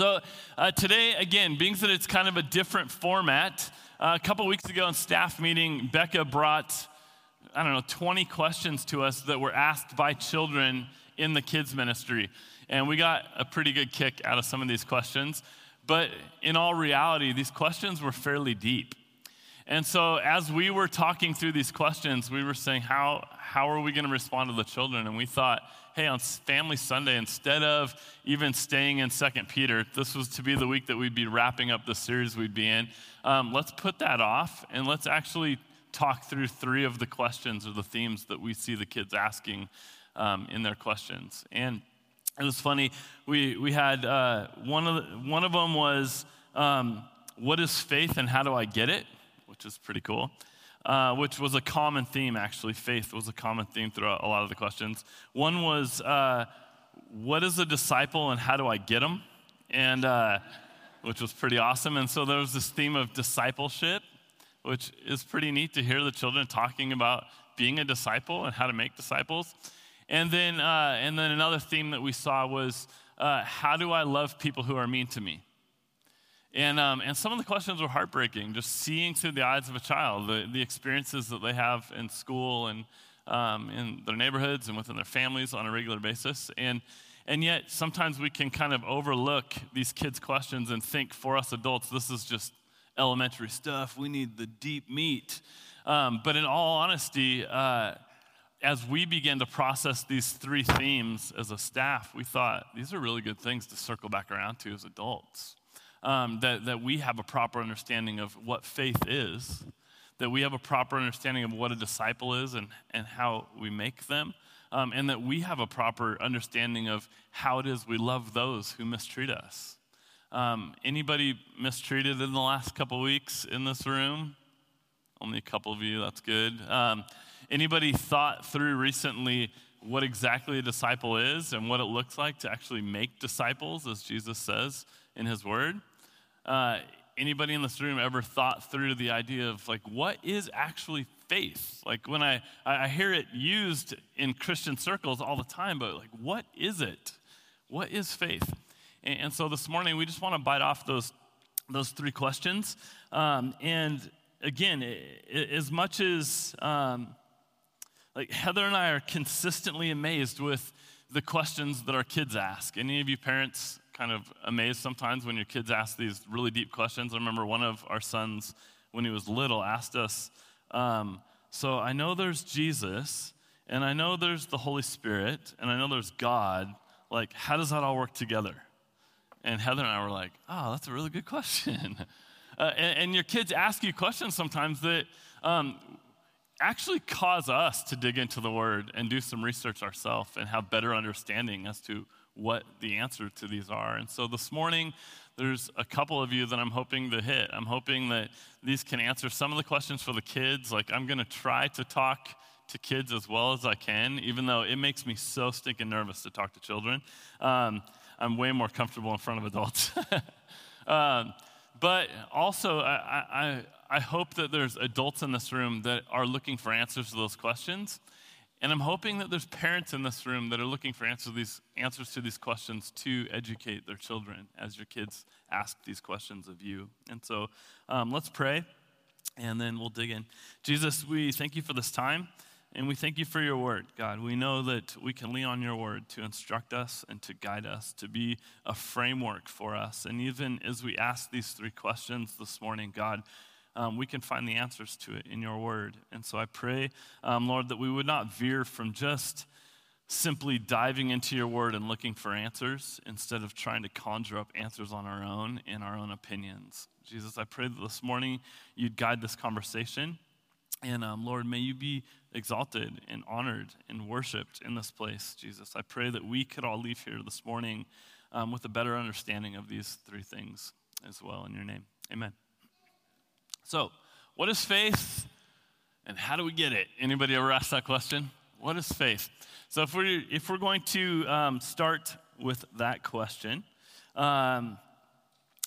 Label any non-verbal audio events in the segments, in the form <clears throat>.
So, uh, today, again, being that it's kind of a different format, uh, a couple weeks ago in staff meeting, Becca brought, I don't know, 20 questions to us that were asked by children in the kids' ministry. And we got a pretty good kick out of some of these questions. But in all reality, these questions were fairly deep. And so, as we were talking through these questions, we were saying, How, how are we going to respond to the children? And we thought, hey, on Family Sunday, instead of even staying in Second Peter, this was to be the week that we'd be wrapping up the series we'd be in. Um, let's put that off and let's actually talk through three of the questions or the themes that we see the kids asking um, in their questions. And it was funny. We, we had uh, one, of the, one of them was, um, What is faith and how do I get it? Which is pretty cool. Uh, which was a common theme, actually. Faith was a common theme throughout a lot of the questions. One was, uh, What is a disciple and how do I get them? And, uh, which was pretty awesome. And so there was this theme of discipleship, which is pretty neat to hear the children talking about being a disciple and how to make disciples. And then, uh, and then another theme that we saw was, uh, How do I love people who are mean to me? And, um, and some of the questions were heartbreaking, just seeing through the eyes of a child the, the experiences that they have in school and um, in their neighborhoods and within their families on a regular basis. And, and yet, sometimes we can kind of overlook these kids' questions and think for us adults, this is just elementary stuff. We need the deep meat. Um, but in all honesty, uh, as we began to process these three themes as a staff, we thought these are really good things to circle back around to as adults um, that, that we have a proper understanding of what faith is, that we have a proper understanding of what a disciple is and, and how we make them, um, and that we have a proper understanding of how it is we love those who mistreat us. Um, anybody mistreated in the last couple weeks in this room? Only a couple of you, that's good. Um, anybody thought through recently what exactly a disciple is and what it looks like to actually make disciples, as Jesus says in his word? Uh, anybody in this room ever thought through the idea of like what is actually faith? Like when i i hear it used in christian circles all the time but like what is it? What is faith? And, and so this morning we just want to bite off those those three questions. Um, and again as much as um, like heather and i are consistently amazed with the questions that our kids ask. Any of you parents kind of amazed sometimes when your kids ask these really deep questions. I remember one of our sons, when he was little, asked us, um, So I know there's Jesus, and I know there's the Holy Spirit, and I know there's God. Like, how does that all work together? And Heather and I were like, Oh, that's a really good question. <laughs> uh, and, and, your kids ask you questions sometimes that um, actually cause us to dig into the Word and do some research ourselves and have better understanding as to what the answer to these are. And so this morning, there's a couple of you that I'm hoping to hit. I'm hoping that these can answer some of the questions for the kids. Like, I'm going to try to talk to kids as well as I can, even though it makes me so stinking nervous to talk to children. Um, I'm way more comfortable in front of adults. <laughs> um, but also, I, I, I hope that there's adults in this room that are looking for answers to those questions and I'm hoping that there's parents in this room that are looking for answers, these, answers to these questions to educate their children as your kids ask these questions of you. And so um, let's pray, and then we'll dig in. Jesus, we thank you for this time, and we thank you for your word, God. We know that we can lean on your word to instruct us and to guide us, to be a framework for us. And even as we ask these three questions this morning, God, um, we can find the answers to it in your word. And so I pray, um, Lord, that we would not veer from just simply diving into your word and looking for answers instead of trying to conjure up answers on our own in our own opinions. Jesus, I pray that this morning you'd guide this conversation. And um, Lord, may you be exalted and honored and worshiped in this place, Jesus. I pray that we could all leave here this morning um, with a better understanding of these three things as well. In your name, amen. So, what is faith and how do we get it? Anybody ever asked that question? What is faith? So, if we're, if we're going to um, start with that question, um,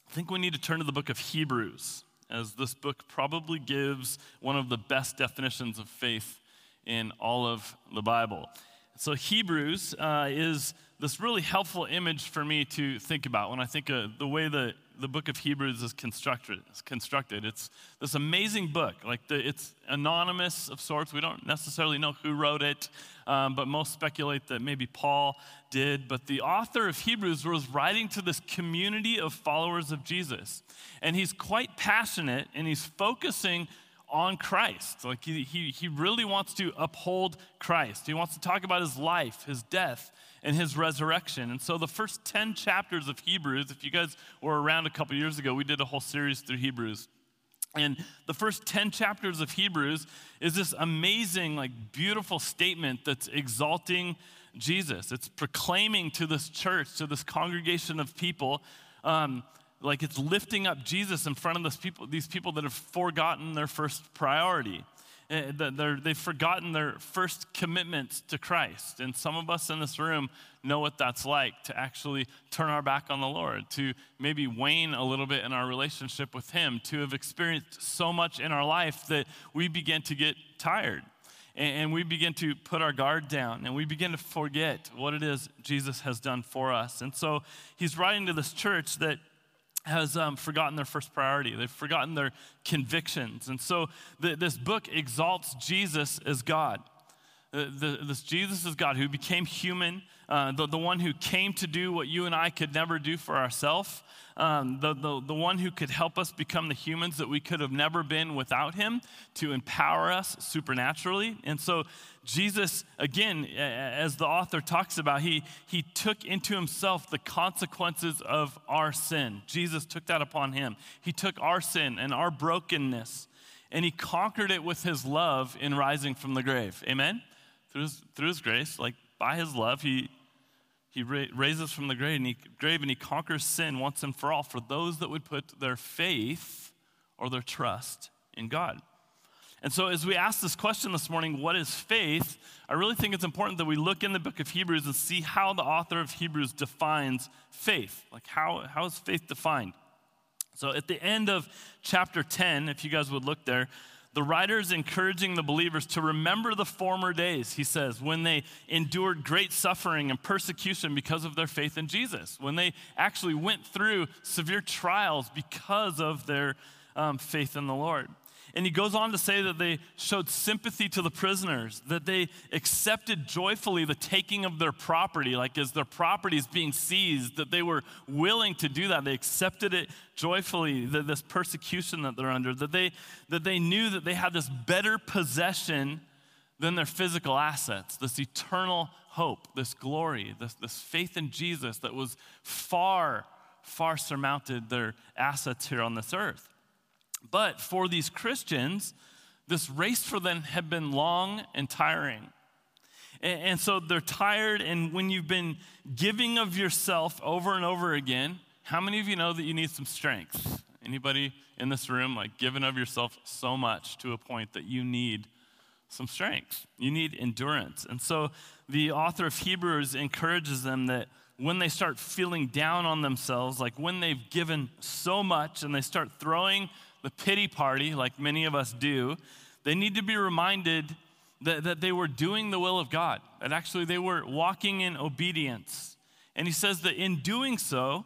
I think we need to turn to the book of Hebrews, as this book probably gives one of the best definitions of faith in all of the Bible. So, Hebrews uh, is this really helpful image for me to think about when I think of the way the, the book of Hebrews is constructed. It's, constructed. it's this amazing book. Like the, it's anonymous of sorts. We don't necessarily know who wrote it, um, but most speculate that maybe Paul did. But the author of Hebrews was writing to this community of followers of Jesus, and he's quite passionate and he's focusing on Christ. Like he, he, he really wants to uphold Christ. He wants to talk about his life, his death, and his resurrection. And so the first 10 chapters of Hebrews, if you guys were around a couple years ago, we did a whole series through Hebrews. And the first 10 chapters of Hebrews is this amazing, like beautiful statement that's exalting Jesus. It's proclaiming to this church, to this congregation of people, um, like it's lifting up Jesus in front of this people, these people that have forgotten their first priority. Eh, they've forgotten their first commitment to Christ. And some of us in this room know what that's like to actually turn our back on the Lord, to maybe wane a little bit in our relationship with Him, to have experienced so much in our life that we begin to get tired. And we begin to put our guard down and we begin to forget what it is Jesus has done for us. And so he's writing to this church that has um, forgotten their first priority. They've forgotten their convictions. And so the, this book exalts Jesus as God. Uh, the, this Jesus is God who became human, uh, the, the one who came to do what you and I could never do for ourselves, um, the, the, the one who could help us become the humans that we could have never been without him, to empower us supernaturally. And so Jesus, again, as the author talks about, he, he took into himself the consequences of our sin. Jesus took that upon him. He took our sin and our brokenness, and he conquered it with his love in rising from the grave. Amen? Through his, through his grace, like by his love, he, he ra- raises from the grave and, he, grave and he conquers sin once and for all for those that would put their faith or their trust in God. And so, as we ask this question this morning, what is faith? I really think it's important that we look in the book of Hebrews and see how the author of Hebrews defines faith. Like, how, how is faith defined? So, at the end of chapter 10, if you guys would look there, the writer is encouraging the believers to remember the former days, he says, when they endured great suffering and persecution because of their faith in Jesus, when they actually went through severe trials because of their um, faith in the Lord. And he goes on to say that they showed sympathy to the prisoners, that they accepted joyfully the taking of their property, like as their property is being seized, that they were willing to do that. They accepted it joyfully, this persecution that they're under, that they, that they knew that they had this better possession than their physical assets, this eternal hope, this glory, this, this faith in Jesus that was far, far surmounted their assets here on this earth. But for these Christians, this race for them had been long and tiring. And, and so they're tired, and when you've been giving of yourself over and over again, how many of you know that you need some strength? Anybody in this room, like giving of yourself so much to a point that you need some strength? You need endurance. And so the author of Hebrews encourages them that when they start feeling down on themselves, like when they've given so much and they start throwing the pity party, like many of us do, they need to be reminded that, that they were doing the will of God, that actually they were walking in obedience. And he says that in doing so,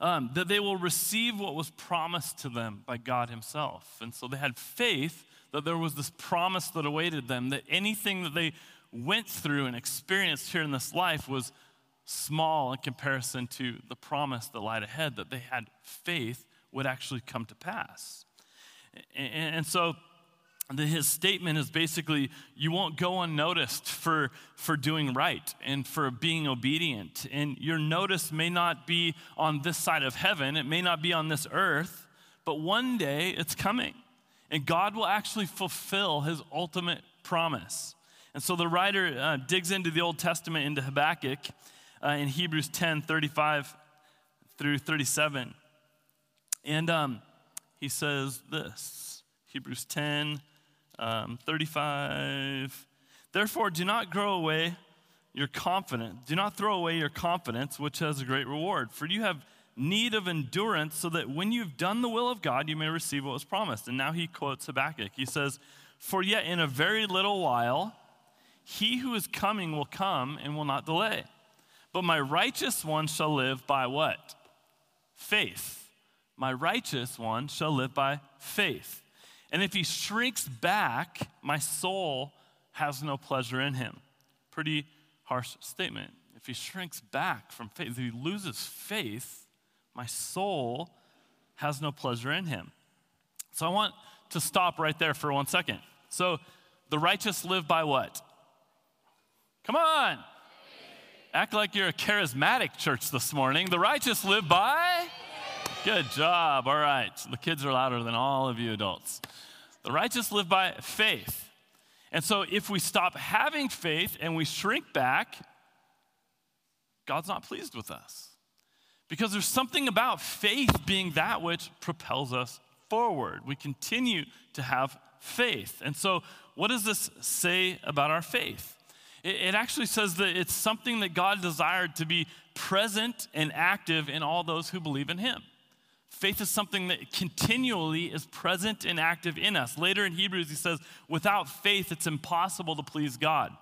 um, that they will receive what was promised to them by God Himself. And so they had faith that there was this promise that awaited them, that anything that they went through and experienced here in this life was small in comparison to the promise that lied ahead, that they had faith would actually come to pass. And, so his statement is basically you won't go unnoticed for, for doing right and for being obedient. And your notice may not be on this side of heaven, it may not be on this earth, but one day it's coming. And God will actually fulfill his ultimate promise. And so the writer uh, digs into the Old Testament, into Habakkuk uh, in Hebrews 10 35 through 37. And um, he says this Hebrews 10 um, 35. Therefore, do not grow away your confidence. Do not throw away your confidence, which has a great reward. For you have need of endurance, so that when you've done the will of God, you may receive what was promised. And now he quotes Habakkuk. He says, For yet in a very little while, He who is coming will come and will not delay. But my righteous one shall live by what? Faith. My righteous one shall live by faith. And if he shrinks back, my soul has no pleasure in him. Pretty harsh statement. If he shrinks back from faith, if he loses faith, my soul has no pleasure in him. So I want to stop right there for one second. So the righteous live by what? Come on. Act like you're a charismatic church this morning. The righteous live by? Good job. All right. The kids are louder than all of you adults. The righteous live by faith. And so if we stop having faith and we shrink back, God's not pleased with us. Because there's something about faith being that which propels us forward. We continue to have faith. And so, what does this say about our faith? It, actually says that it's something that God desired to be present and active in all those who believe in Him. Faith is something that continually is present and active in us. Later in Hebrews, he says, without faith, it's impossible to please God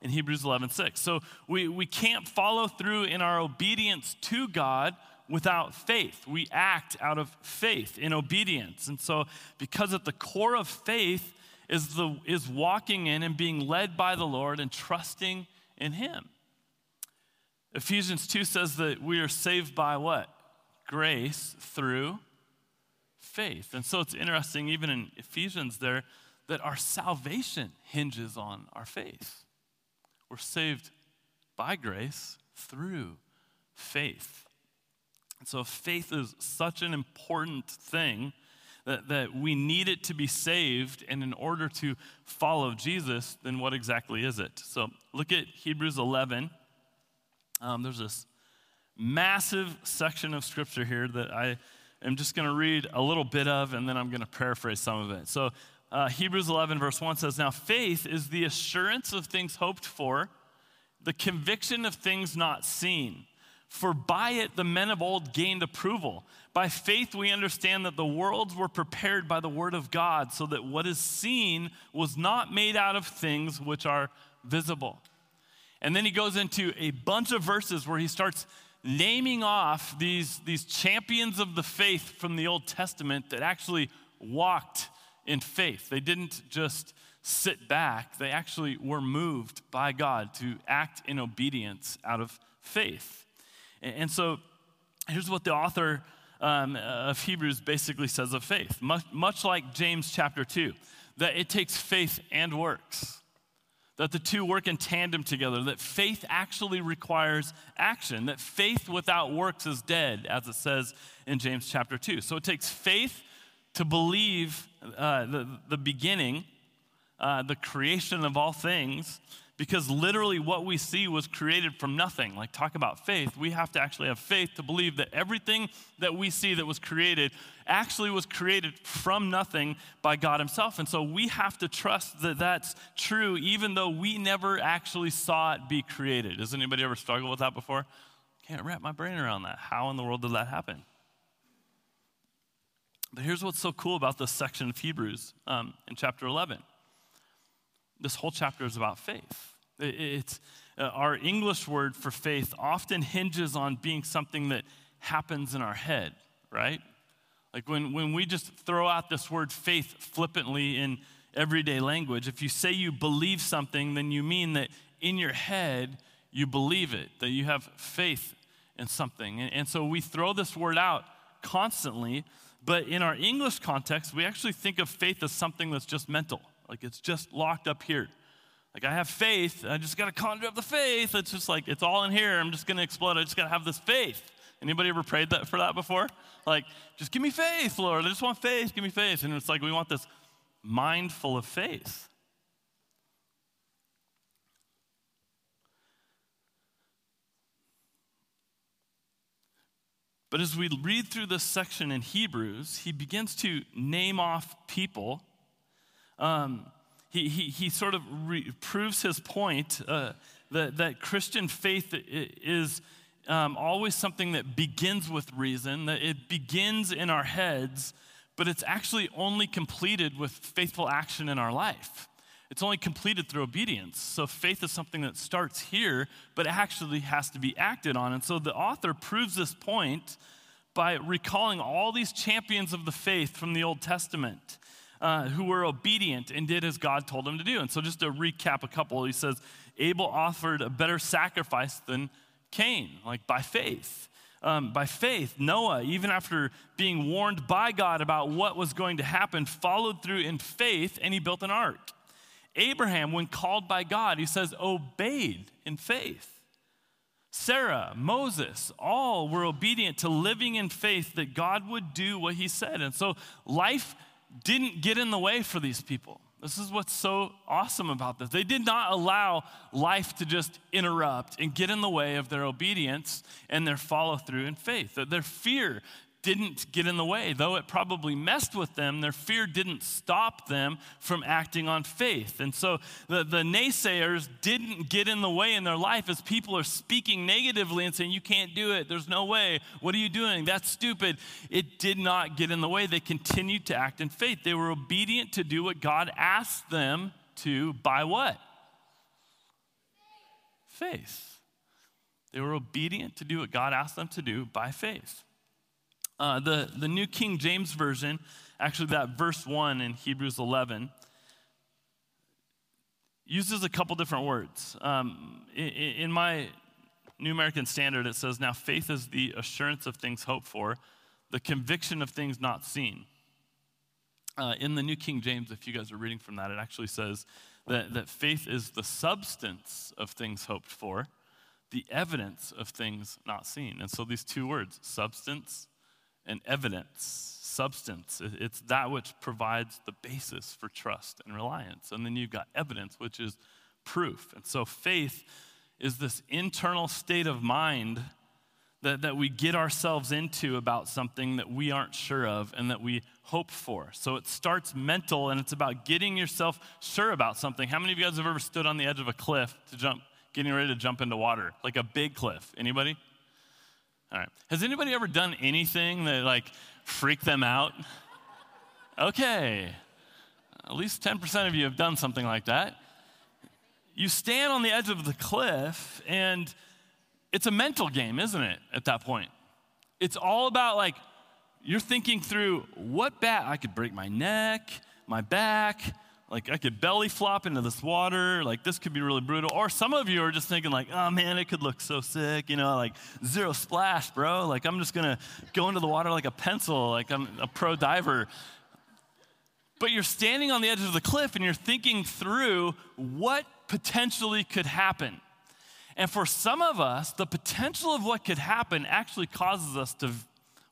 in Hebrews 11 6. So we, we can't follow through in our obedience to God without faith. We act out of faith in obedience. And so, because at the core of faith is, the, is walking in and being led by the Lord and trusting in Him. Ephesians 2 says that we are saved by what? Grace through faith. And so it's interesting, even in Ephesians, there, that our salvation hinges on our faith. We're saved by grace through faith. And so faith is such an important thing that, that we need it to be saved. And in order to follow Jesus, then what exactly is it? So look at Hebrews 11. Um, there's this massive section of scripture here that I am just going to read a little bit of, and then I'm going to paraphrase some of it. So uh, Hebrews 11, verse 1 says, Now faith is the assurance of things hoped for, the conviction of things not seen. For by it the men of old gained approval. By faith we understand that the worlds were prepared by the word of God, so that what is seen was not made out of things which are visible. And then he goes into a bunch of verses where he starts naming off these, these champions of the faith from the Old Testament that actually walked in faith. They didn't just sit back, they actually were moved by God to act in obedience out of faith. And so here's what the author um, of Hebrews basically says of faith, much, much like James chapter 2, that it takes faith and works. That the two work in tandem together, that faith actually requires action, that faith without works is dead, as it says in James chapter 2. So it takes faith to believe uh, the, the beginning, uh, the creation of all things, because literally what we see was created from nothing. Like, talk about faith. We have to actually have faith to believe that everything that we see that was created actually was created from nothing by God Himself. And so we have to trust that that's true, even though we never actually saw it be created. Has anybody ever struggled with that before? Can't wrap my brain around that. How in the world did that happen? But here's what's so cool about this section of Hebrews um, in chapter 11 this whole chapter is about faith. It's, uh, our English word for faith often hinges on being something that happens in our head, right? Like when, when we just throw out this word faith flippantly in everyday language, if you say you believe something, then you mean that in your head you believe it, that you have faith in something. And, and so we throw this word out constantly, but in our English context, we actually think of faith as something that's just mental. Like it's just locked up here. Like I have faith, I just got to conjure up the faith. It's just like it's all in here. I'm just going to explode. I just got to have this faith. Anybody ever prayed that for that before? Like, just give me faith, Lord. I just want faith. Give me faith. And it's like we want this mind full of faith. But as we read through this section in Hebrews, he begins to name off people um, he, he, he sort of re- proves his point uh, that, that Christian faith is um, always something that begins with reason, that it begins in our heads, but it's actually only completed with faithful action in our life. It's only completed through obedience. So faith is something that starts here, but actually has to be acted on. And so the author proves this point by recalling all these champions of the faith from the Old Testament uh, who were obedient and did as God told them to do. And so just to recap a couple, he says, Abel offered a better sacrifice than Cain, like by faith. Um, by faith, Noah, even after being warned by God about what was going to happen, followed through in faith and he built an ark. Abraham, when called by God, he says, obeyed in faith. Sarah, Moses, all were obedient to living in faith that God would do what he said. And so life didn't get in the way for these people. This is what's so awesome about this. They did not allow life to just interrupt and get in the way of their obedience and their follow through in faith. Their fear didn't get in the way. Though it probably messed with them, their fear didn't stop them from acting on faith. And so the, the naysayers didn't get in the way in their life as people are speaking negatively and saying, You can't do it. There's no way. What are you doing? That's stupid. It did not get in the way. They continued to act in faith. They were obedient to do what God asked them to by what? Faith. They were obedient to do what God asked them to do by faith. Uh, the, the New King James Version, actually, that verse 1 in Hebrews 11, uses a couple different words. Um, in, in, my New American Standard, it says, Now faith is the assurance of things hoped for, the conviction of things not seen. Uh, in the New King James, if you guys are reading from that, it actually says that, that faith is the substance of things hoped for, the evidence of things not seen. And so these two words, substance and evidence, substance. It's that which provides the basis for trust and reliance. And then you've got evidence, which is proof. And so faith is this internal state of mind that, that we get ourselves into about something that we aren't sure of and that we hope for. So it starts mental and it's about getting yourself sure about something. How many of you guys have ever stood on the edge of a cliff to jump, getting ready to jump into water? Like a big cliff. Anybody? All right. Has anybody ever done anything that like freaked them out? Okay. At least 10% of you have done something like that. You stand on the edge of the cliff and it's a mental game, isn't it, at that point? It's all about like, you're thinking through what bat I could break my neck, my back, like I could belly flop into this water, like this could be really brutal. Or some of you are just thinking like, oh man, it could look so sick, you know, like zero splash, bro. Like I'm just gonna go into the water like a pencil, like I'm a pro diver. But you're standing on the edge of the cliff and you're thinking through what potentially could happen. And for some of us, the potential of what could happen actually causes us to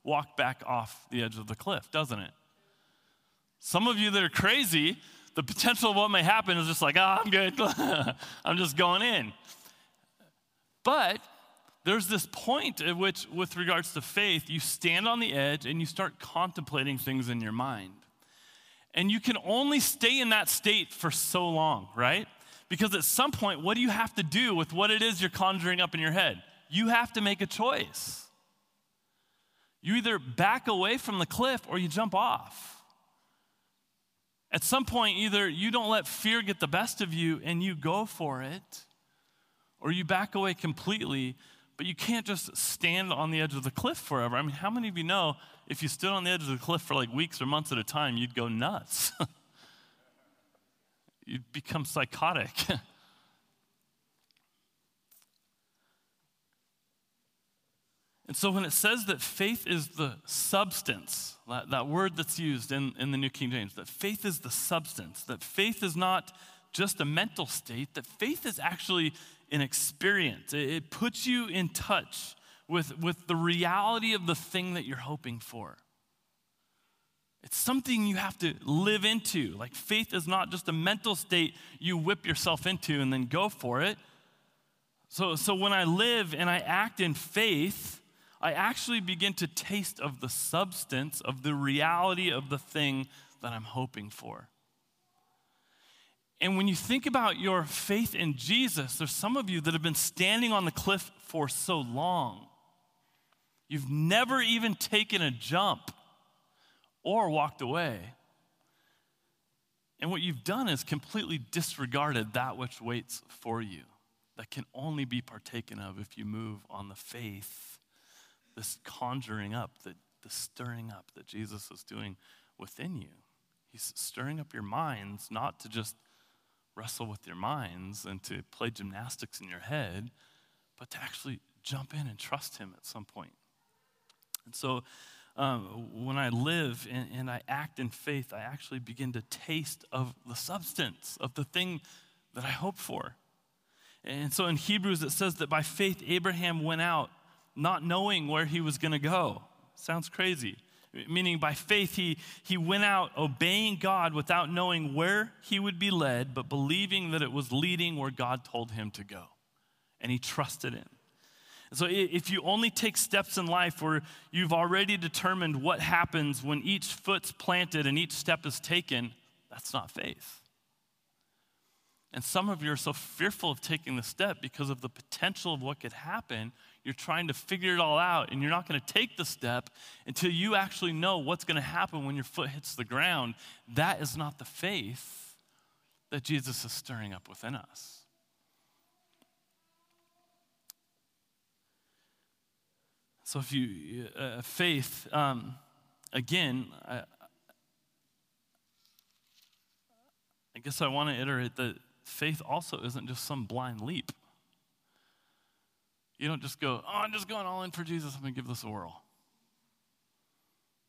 walk back off the edge of the cliff, doesn't it? Some of you that are crazy, the potential of what may happen is just like, oh, I'm good. <laughs> I'm just going in. But there's this point at which, with regards to faith, you stand on the edge and you start contemplating things in your mind. And you can only stay in that state for so long, right? Because at some point, what do you have to do with what it is you're conjuring up in your head? You have to make a choice. You either back away from the cliff or you jump off. At some point, either you don't let fear get the best of you and you go for it, or you back away completely, but you can't just stand on the edge of the cliff forever. I mean, how many of you know if you stood on the edge of the cliff for like weeks or months at a time, you'd go nuts? <laughs> you'd become psychotic. <laughs> And so when it says that faith is the substance, that, that word that's used in, in the New King James, that faith is the substance, that faith is not just a mental state, that faith is actually an experience. It, it puts you in touch with, with the reality of the thing that you're hoping for. It's something you have to live into. Like faith is not just a mental state you whip yourself into and then go for it. So, so when I live and I act in faith, I actually begin to taste of the substance of the reality of the thing that I'm hoping for. And when you think about your faith in Jesus, there's some of you that have been standing on the cliff for so long. You've never even taken a jump or walked away. And what you've done is completely disregarded that which waits for you, that can only be partaken of if you move on the faith, this conjuring up, the, the stirring up that Jesus is doing within you. He's stirring up your minds, not to just wrestle with your minds and to play gymnastics in your head, but to actually jump in and trust Him at some point. And so, um, when I live and, and I act in faith, I actually begin to taste of the substance of the thing that I hope for. And so in Hebrews, it says that by faith, Abraham went out not knowing where he was going to go. Sounds crazy. Meaning, by faith, he, he went out obeying God without knowing where he would be led, but believing that it was leading where God told him to go. And he trusted him. So, if you only take steps in life where you've already determined what happens when each foot's planted and each step is taken, that's not faith. And some of you are so fearful of taking the step because of the potential of what could happen. You're trying to figure it all out, and you're not going to take the step until you actually know what's going to happen when your foot hits the ground. That is not the faith that Jesus is stirring up within us. So, if you, uh, faith, um, again, I, I guess I want to iterate that faith also isn't just some blind leap. You don't just go, oh, I'm just going all in for Jesus, I'm going to give this a whirl.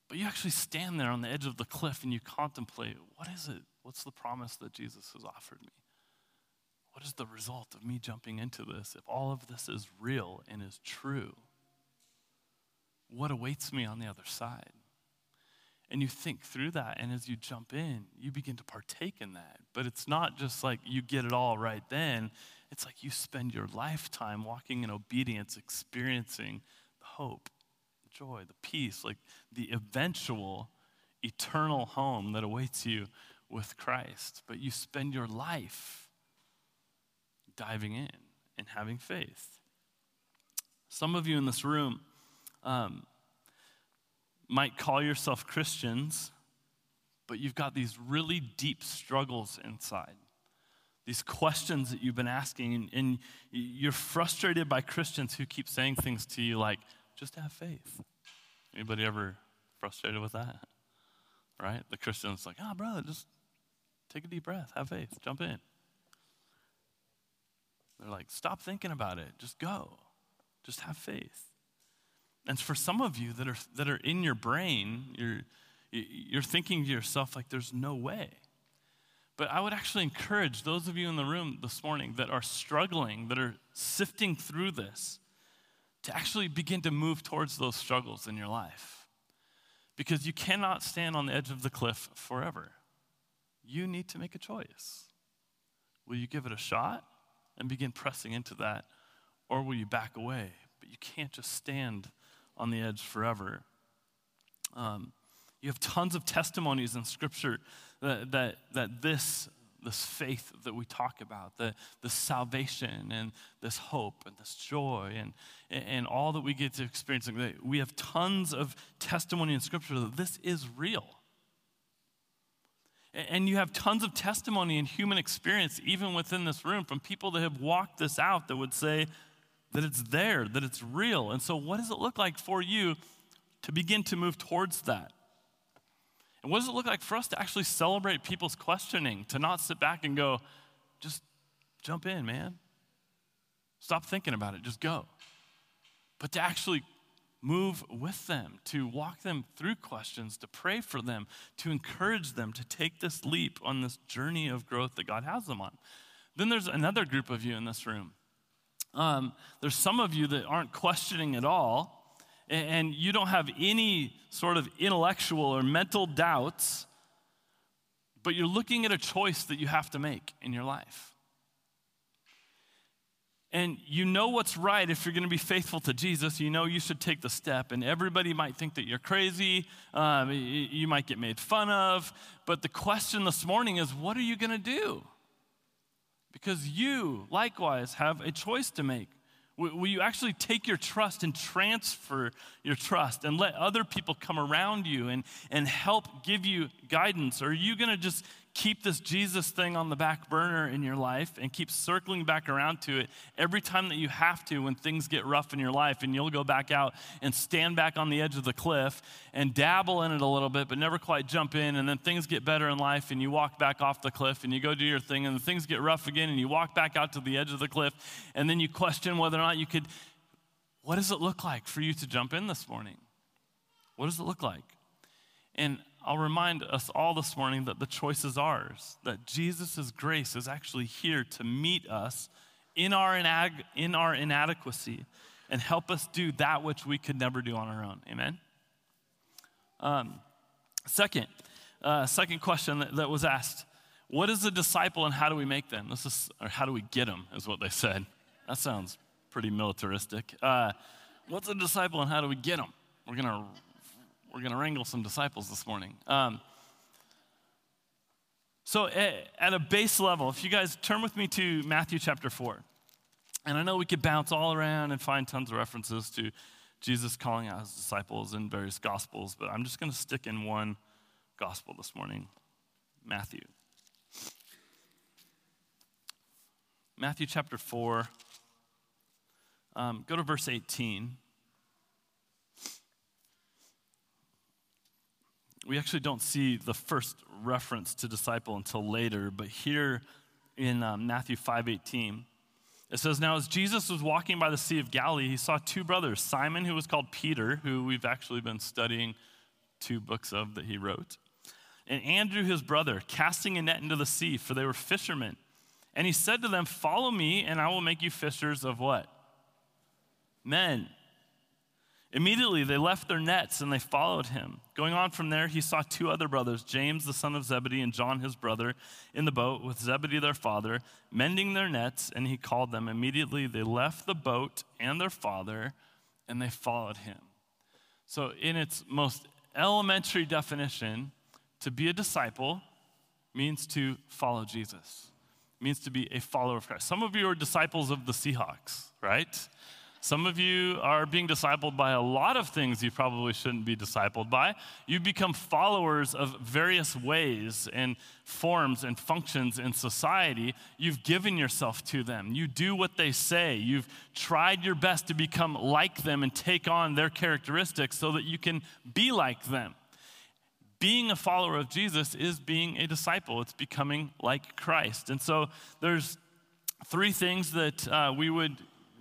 But you actually stand there on the edge of the cliff and you contemplate what is it? What's the promise that Jesus has offered me? What is the result of me jumping into this if all of this is real and is true? what awaits me on the other side? And you think through that, and as you jump in, you begin to partake in that. But it's not just like you get it all right then, it's like you spend your lifetime walking in obedience, experiencing the hope, the joy, the peace, like the eventual eternal home that awaits you with Christ. But you spend your life diving in and having faith. Some of you in this room, um, might call yourself Christians, but you've got these really deep struggles inside. These questions that you've been asking, and, and you're frustrated by Christians who keep saying things to you like, just have faith. Anybody ever frustrated with that? Right? The Christian's like, oh, brother, just take a deep breath, have faith, jump in. They're like, stop thinking about it, just go, just have faith. And for some of you that are, that are in your brain, you're, you're thinking to yourself, like, there's no way. But I would actually encourage those of you in the room this morning that are struggling, that are sifting through this, to actually begin to move towards those struggles in your life. Because you cannot stand on the edge of the cliff forever. You need to make a choice. Will you give it a shot and begin pressing into that, or will you back away? But you can't just stand on the edge forever. Um, you have tons of testimonies in Scripture that, that, that this, this faith that we talk about, the, the salvation and this hope and this joy and, and all that we get to experience, we have tons of testimony in Scripture that this is real. And you have tons of testimony in human experience, even within this room, from people that have walked this out that would say, that it's there, that it's real. And so, what does it look like for you to begin to move towards that? And what does it look like for us to actually celebrate people's questioning, to not sit back and go, just jump in, man? Stop thinking about it, just go. But to actually move with them, to walk them through questions, to pray for them, to encourage them to take this leap on this journey of growth that God has them on. Then there's another group of you in this room um, there's some of you that aren't questioning at all, and you don't have any sort of intellectual or mental doubts, but you're looking at a choice that you have to make in your life. And you know what's right if you're going to be faithful to Jesus. You know you should take the step. And everybody might think that you're crazy. Um, you might get made fun of. But the question this morning is what are you going to do? Because you, likewise, have a choice to make. Will you actually take your trust and transfer your trust and let other people come around you and, and help give you guidance? Or are you going to just keep this Jesus thing on the back burner in your life and keep circling back around to it every time that you have to when things get rough in your life. And you'll go back out and stand back on the edge of the cliff and dabble in it a little bit, but never quite jump in. And then things get better in life and you walk back off the cliff and you go do your thing and things get rough again and you walk back out to the edge of the cliff and then you question whether or not you could. What does it look like for you to jump in this morning? What does it look like? And I'll remind us all this morning that the choice is ours, that Jesus' grace is actually here to meet us in our, inag- in our inadequacy and help us do that which we could never do on our own. Amen? Um, second, uh, second question that, that was asked what is a disciple and how do we make them? This is, or how do we get them, is what they said. That sounds pretty militaristic. Uh, what's a disciple and how do we get them? We're going to we're going to wrangle some disciples this morning. Um, so, at a base level, if you guys turn with me to Matthew chapter 4, and I know we could bounce all around and find tons of references to Jesus calling out his disciples in various gospels, but I'm just going to stick in one gospel this morning Matthew. Matthew chapter 4, um, go to verse 18. We actually don't see the first reference to disciple until later, but here in um, Matthew 5:18, it says, "Now as Jesus was walking by the Sea of Galilee, he saw two brothers, Simon, who was called Peter, who we've actually been studying two books of that he wrote, and Andrew, his brother, casting a net into the sea, for they were fishermen. And he said to them, Follow me, and I will make you fishers of what? Men. Immediately they left their nets and they followed him. Going on from there, he saw two other brothers, James the son of Zebedee and John his brother, in the boat with Zebedee their father, mending their nets, and he called them. Immediately they left the boat and their father and they followed him. So, in its most elementary definition, to be a disciple means to follow Jesus, means to be a follower of Christ. Some of you are disciples of the Seahawks, right? Some of you are being discipled by a lot of things you probably shouldn't be discipled by. You become followers of various ways and forms and functions in society. You've given yourself to them. You do what they say. You've tried your best to become like them and take on their characteristics so that you can be like them. Being a follower of Jesus is being a disciple, it's becoming like Christ. And so there's three things that uh, we would,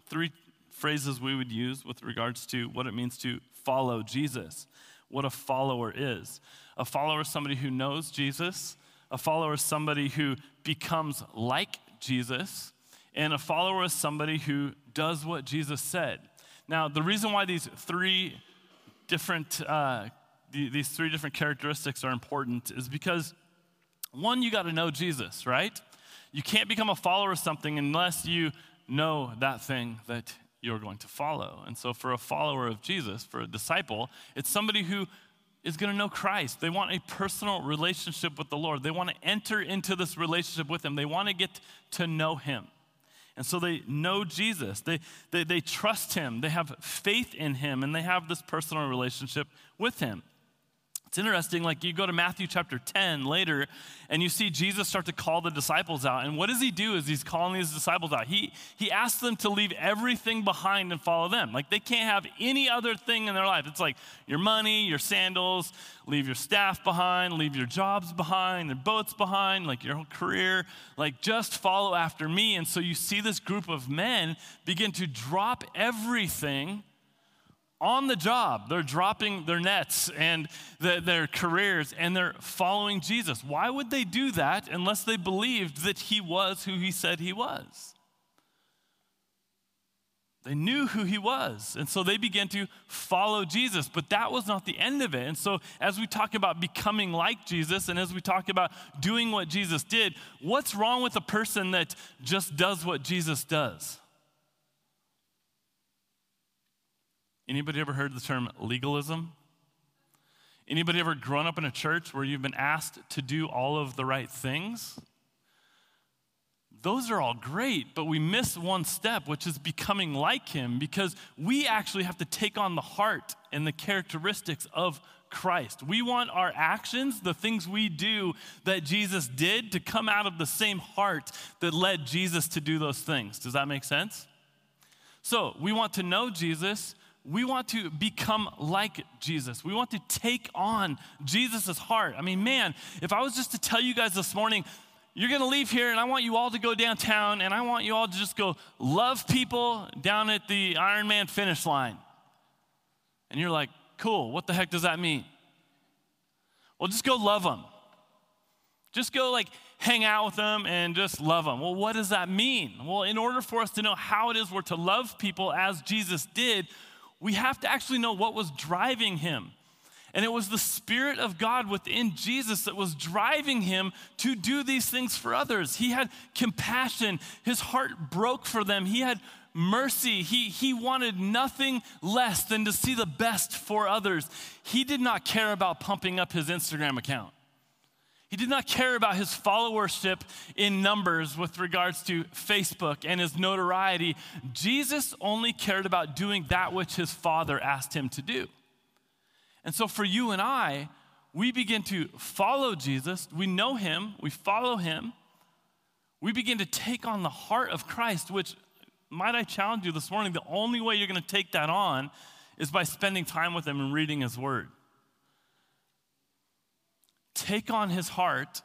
three phrases we would use with regards to what it means to follow Jesus, what a follower is. A follower is somebody who knows Jesus, a follower is somebody who becomes like Jesus, and a follower is somebody who does what Jesus said. Now, the reason why these three different uh, these three different characteristics are important is because one, you got to know Jesus, right? You can't become a follower of something unless you know that thing that you're going to follow. And so, for a follower of Jesus, for a disciple, it's somebody who is going to know Christ. They want a personal relationship with the Lord. They want to enter into this relationship with Him. They want to get to know Him. And so they know Jesus. They, they, they trust Him. They have faith in Him, and they have this personal relationship with Him. It's interesting, like you go to Matthew chapter 10 later, and you see Jesus start to call the disciples out. And what does he do as he's calling these disciples out? He, he asks them to leave everything behind and follow them. Like they can't have any other thing in their life. It's like your money, your sandals, leave your staff behind, leave your jobs behind, their boats behind, like your whole career. Like just follow after me. And so you see this group of men begin to drop everything on the job. They're dropping their nets and the, their careers and they're following Jesus. Why would they do that unless they believed that he was who he said he was? They knew who he was. And so they began to follow Jesus. But that was not the end of it. And so, as we talk about becoming like Jesus and as we talk about doing what Jesus did, what's wrong with a person that just does what Jesus does? Anybody ever heard the term legalism? Anybody ever grown up in a church where you've been asked to do all of the right things? those are all great, but we miss one step, which is becoming like him, because we actually have to take on the heart and the characteristics of Christ. We want our actions, the things we do that Jesus did, to come out of the same heart that led Jesus to do those things. Does that make sense? So, we want to know Jesus. We want to become like Jesus. We want to take on Jesus' heart. I mean, man, if I was just to tell you guys this morning, you're going to leave here and I want you all to go downtown and I want you all to just go love people down at the Ironman finish line. And you're like, cool, what the heck does that mean? Well, just go love them. Just go like hang out with them and just love them. Well, what does that mean? Well, in order for us to know how it is we're to love people as Jesus did, we have to actually know what was driving him. And it was the Spirit of God within Jesus that was driving him to do these things for others. He had compassion, his heart broke for them, he had mercy. He, he wanted nothing less than to see the best for others. He did not care about pumping up his Instagram account. He did not care about his followership in numbers with regards to Facebook and his notoriety. Jesus only cared about doing that which his Father asked him to do. And so for you and I, we begin to follow Jesus. We know him, we follow him. We begin to take on the heart of Christ, which, might I challenge you this morning, the only way you're going to take that on is by spending time with him and reading his word. Take on his heart,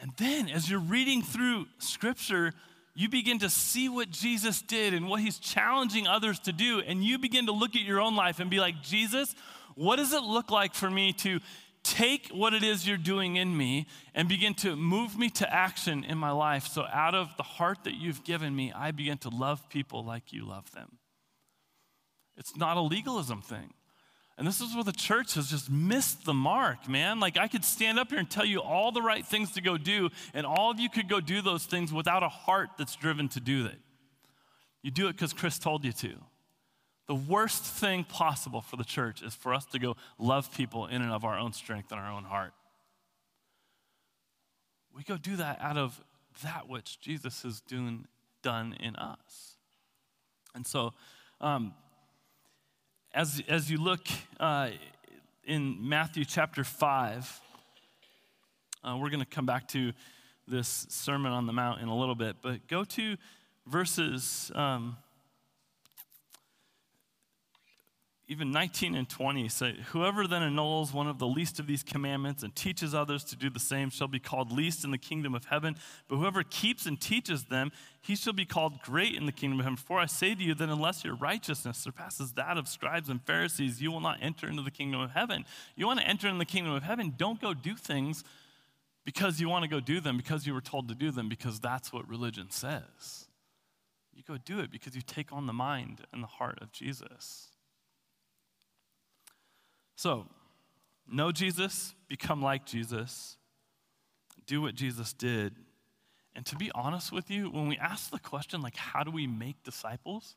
and then as you're reading through scripture, you begin to see what Jesus did and what he's challenging others to do, and you begin to look at your own life and be like, Jesus, what does it look like for me to take what it is you're doing in me and begin to move me to action in my life? So, out of the heart that you've given me, I begin to love people like you love them. It's not a legalism thing. And this is where the church has just missed the mark, man. Like, I could stand up here and tell you all the right things to go do, and all of you could go do those things without a heart that's driven to do it. You do it because Chris told you to. The worst thing possible for the church is for us to go love people in and of our own strength and our own heart. We go do that out of that which Jesus has doing, done in us. And so, um, as, as you look uh, in Matthew chapter 5, uh, we're going to come back to this Sermon on the Mount in a little bit, but go to verses um, even 19 and 20 say, Whoever then annuls one of the least of these commandments and teaches others to do the same shall be called least in the kingdom of heaven. But whoever keeps and teaches them, he shall be called great in the kingdom of heaven. For I say to you that unless your righteousness surpasses that of scribes and Pharisees, you will not enter into the kingdom of heaven. You want to enter in the kingdom of heaven, don't go do things because you want to go do them, because you were told to do them, because that's what religion says. You go do it because you take on the mind and the heart of Jesus. So, know Jesus, become like Jesus, do what Jesus did. And to be honest with you, when we ask the question, like, how do we make disciples?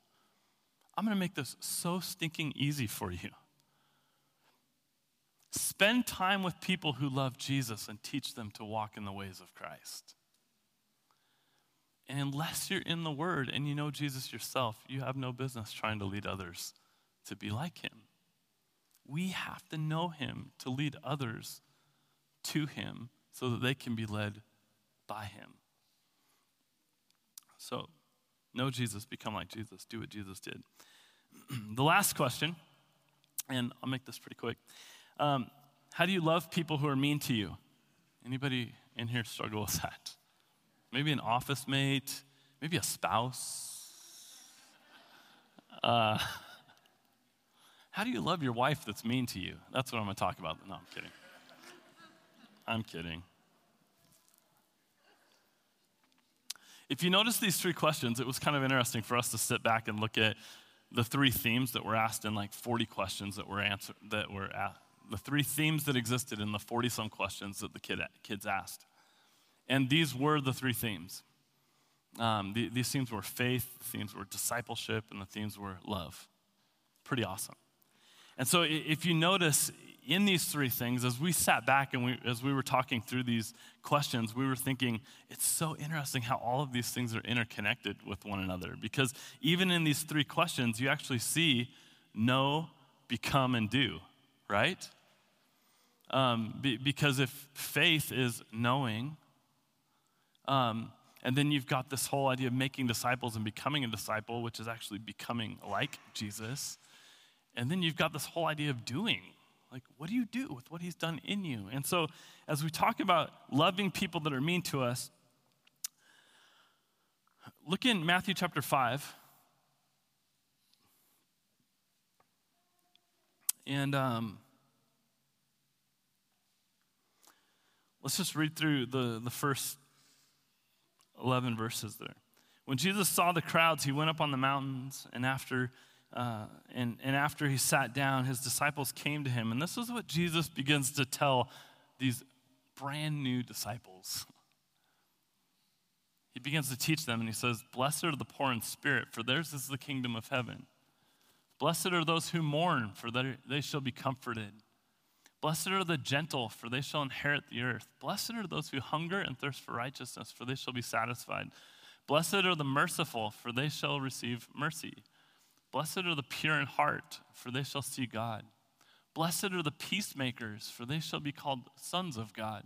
I'm going to make this so stinking easy for you. Spend time with people who love Jesus and teach them to walk in the ways of Christ. And unless you're in the Word and you know Jesus yourself, you have no business trying to lead others to be like Him. We have to know him to lead others to him so that they can be led by him. So, know Jesus, become like Jesus, do what Jesus did. <clears throat> the last question, and I'll make this pretty quick. Um, how do you love people who are mean to you? Anybody in here struggle with that? Maybe an office mate, maybe a spouse. Uh, <laughs> how do you love your wife that's mean to you? That's what I'm going to talk about. No, I'm kidding. I'm kidding. If you notice these three questions, it was kind of interesting for us to sit back and look at the three themes that were asked in like 40 questions that were answered, that were asked, the three themes that existed in the 40 some questions that the kid, kids asked. And these were the three themes. Um, the, these themes were faith, the themes were discipleship, and the themes were love. Pretty awesome. And so if you notice, in these three things, as we sat back and we, as we were talking through these questions, we were thinking, it's so interesting how all of these things are interconnected with one another. Because even in these three questions, you actually see know, become, and do, right? Um, be, because if faith is knowing, um, and then you've got this whole idea of making disciples and becoming a disciple, which is actually becoming like Jesus. And then you've got this whole idea of doing. Like, what do you do with what he's done in you? And so, as we talk about loving people that are mean to us, look in Matthew chapter 5. And um, let's just read through the, the first 11 verses there. When Jesus saw the crowds, he went up on the mountains, and after, uh, and, and after he sat down, his disciples came to him. And this is what Jesus begins to tell these brand new disciples. He begins to teach them, and he says, Blessed are the poor in spirit, for theirs is the kingdom of heaven. Blessed are those who mourn, for they shall be comforted. Blessed are the gentle, for they shall inherit the earth. Blessed are those who hunger and thirst for righteousness, for they shall be satisfied. Blessed are the merciful, for they shall receive mercy. Blessed are the pure in heart, for they shall see God. Blessed are the peacemakers, for they shall be called sons of God.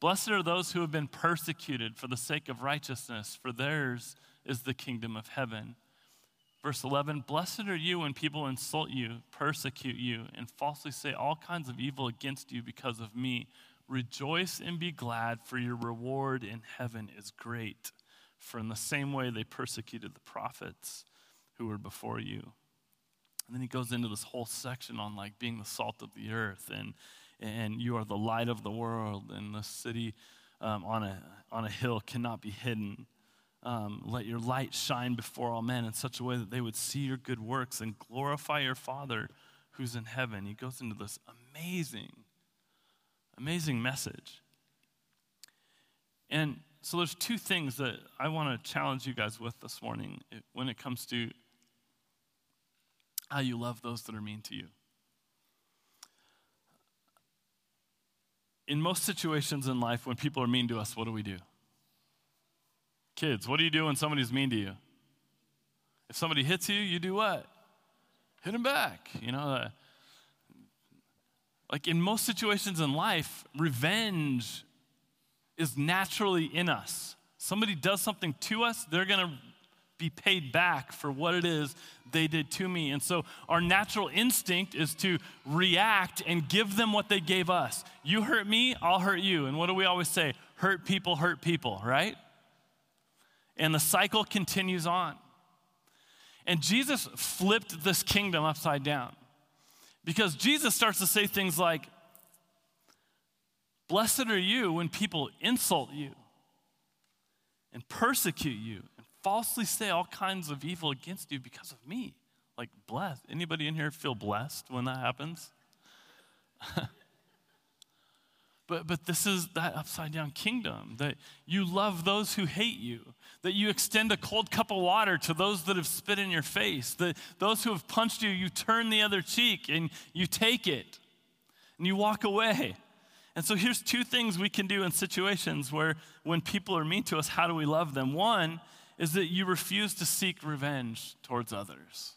Blessed are those who have been persecuted for the sake of righteousness, for theirs is the kingdom of heaven. Verse 11 Blessed are you when people insult you, persecute you, and falsely say all kinds of evil against you because of me. Rejoice and be glad, for your reward in heaven is great. For in the same way they persecuted the prophets who were before you. And then he goes into this whole section on like being the salt of the earth and, and you are the light of the world, and the city um, on, a, on a hill cannot be hidden um, let your light shine before all men in such a way that they would see your good works and glorify your Father who's in heaven. He goes into this amazing, amazing message. And so there's two things that I want to challenge you guys with this morning when it comes to how you love those that are mean to you. In most situations in life, when people are mean to us, what do we do? Kids, what do you do when somebody's mean to you? If somebody hits you, you do what? Hit them back. You know, uh, like in most situations in life, revenge is naturally in us. Somebody does something to us, they're going to be paid back for what it is they did to me. And so our natural instinct is to react and give them what they gave us. You hurt me, I'll hurt you. And what do we always say? Hurt people, hurt people, right? And the cycle continues on. And Jesus flipped this kingdom upside down because Jesus starts to say things like, Blessed are you when people insult you and persecute you falsely say all kinds of evil against you because of me. Like, blessed. Anybody in here feel blessed when that happens? <laughs> But, but this is that upside down kingdom that you love those who hate you, that you extend a cold cup of water to those that have spit in your face, that those who have punched you, you turn the other cheek and you take it and you walk away. And so here's two things we can do in situations where when people are mean to us, how do we love them? One is that you refuse to seek revenge towards others.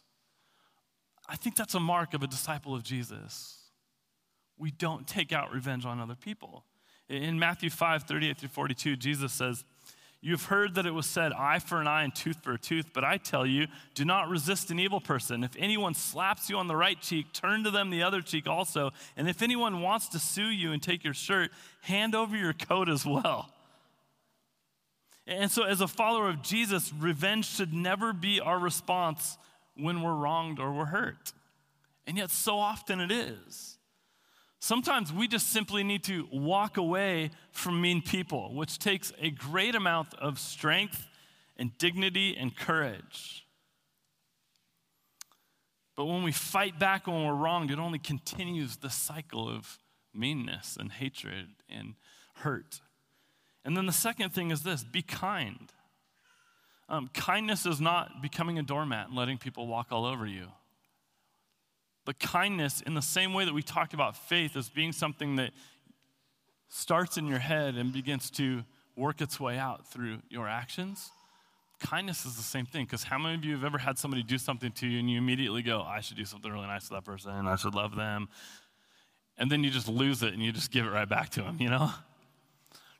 I think that's a mark of a disciple of Jesus we don't take out revenge on other people. In Matthew 5 38 through 42, Jesus says, You've heard that it was said, eye for an eye and tooth for a tooth, but I tell you, do not resist an evil person. If anyone slaps you on the right cheek, turn to them the other cheek also. And if anyone wants to sue you and take your shirt, hand over your coat as well. And so, as a follower of Jesus, revenge should never be our response when we're wronged or we're hurt. And yet, so often it is. Sometimes we just simply need to walk away from mean people, which takes a great amount of strength and dignity and courage. But when we fight back when we're wronged, it only continues the cycle of meanness and hatred and hurt. And then the second thing is this be kind. Um, kindness is not becoming a doormat and letting people walk all over you. But kindness, in the same way that we talked about faith as being something that starts in your head and begins to work its way out through your actions, kindness is the same thing. Because how many of you have ever had somebody do something to you and you immediately go, I should do something really nice to that person, I should love them. And then you just lose it and you just give it right back to them, you know?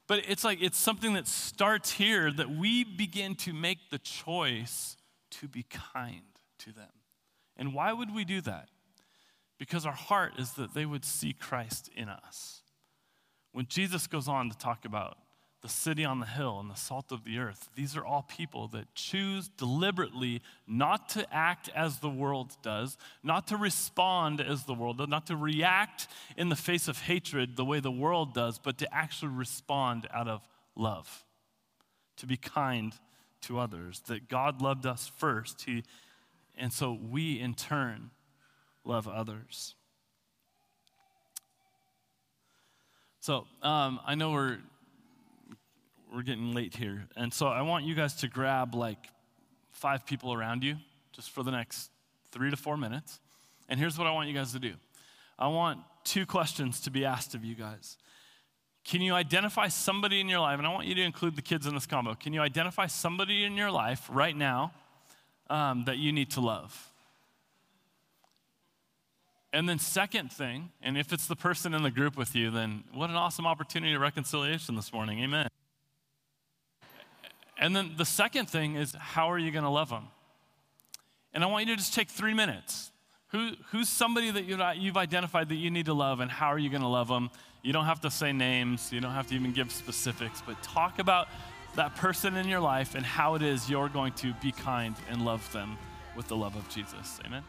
But it's like it's something that starts here that we begin to make the choice to be kind to them. And why would we do that? Because our heart is that they would see Christ in us. When Jesus goes on to talk about the city on the hill and the salt of the earth, these are all people that choose deliberately not to act as the world does, not to respond as the world does, not to react in the face of hatred the way the world does, but to actually respond out of love, to be kind to others. That God loved us first, he, and so we in turn love others. So um, I know we're we're getting late here. And so I want you guys to grab like five people around you just for the next three to four minutes. And here's what I want you guys to do I want two questions to be asked of you guys. Can you identify somebody in your life? And I want you to include the kids in this combo. Can you identify somebody in your life right now um, that you need to love? And then, second thing, and if it's the person in the group with you, then what an awesome opportunity of reconciliation this morning. Amen. And then the second thing is, how are you going to love them? And I want you to just take three minutes. Who, who's somebody that you've identified that you need to love, and how are you going to love them? You don't have to say names, you don't have to even give specifics, but talk about that person in your life and how it is you're going to be kind and love them with the love of Jesus. Amen.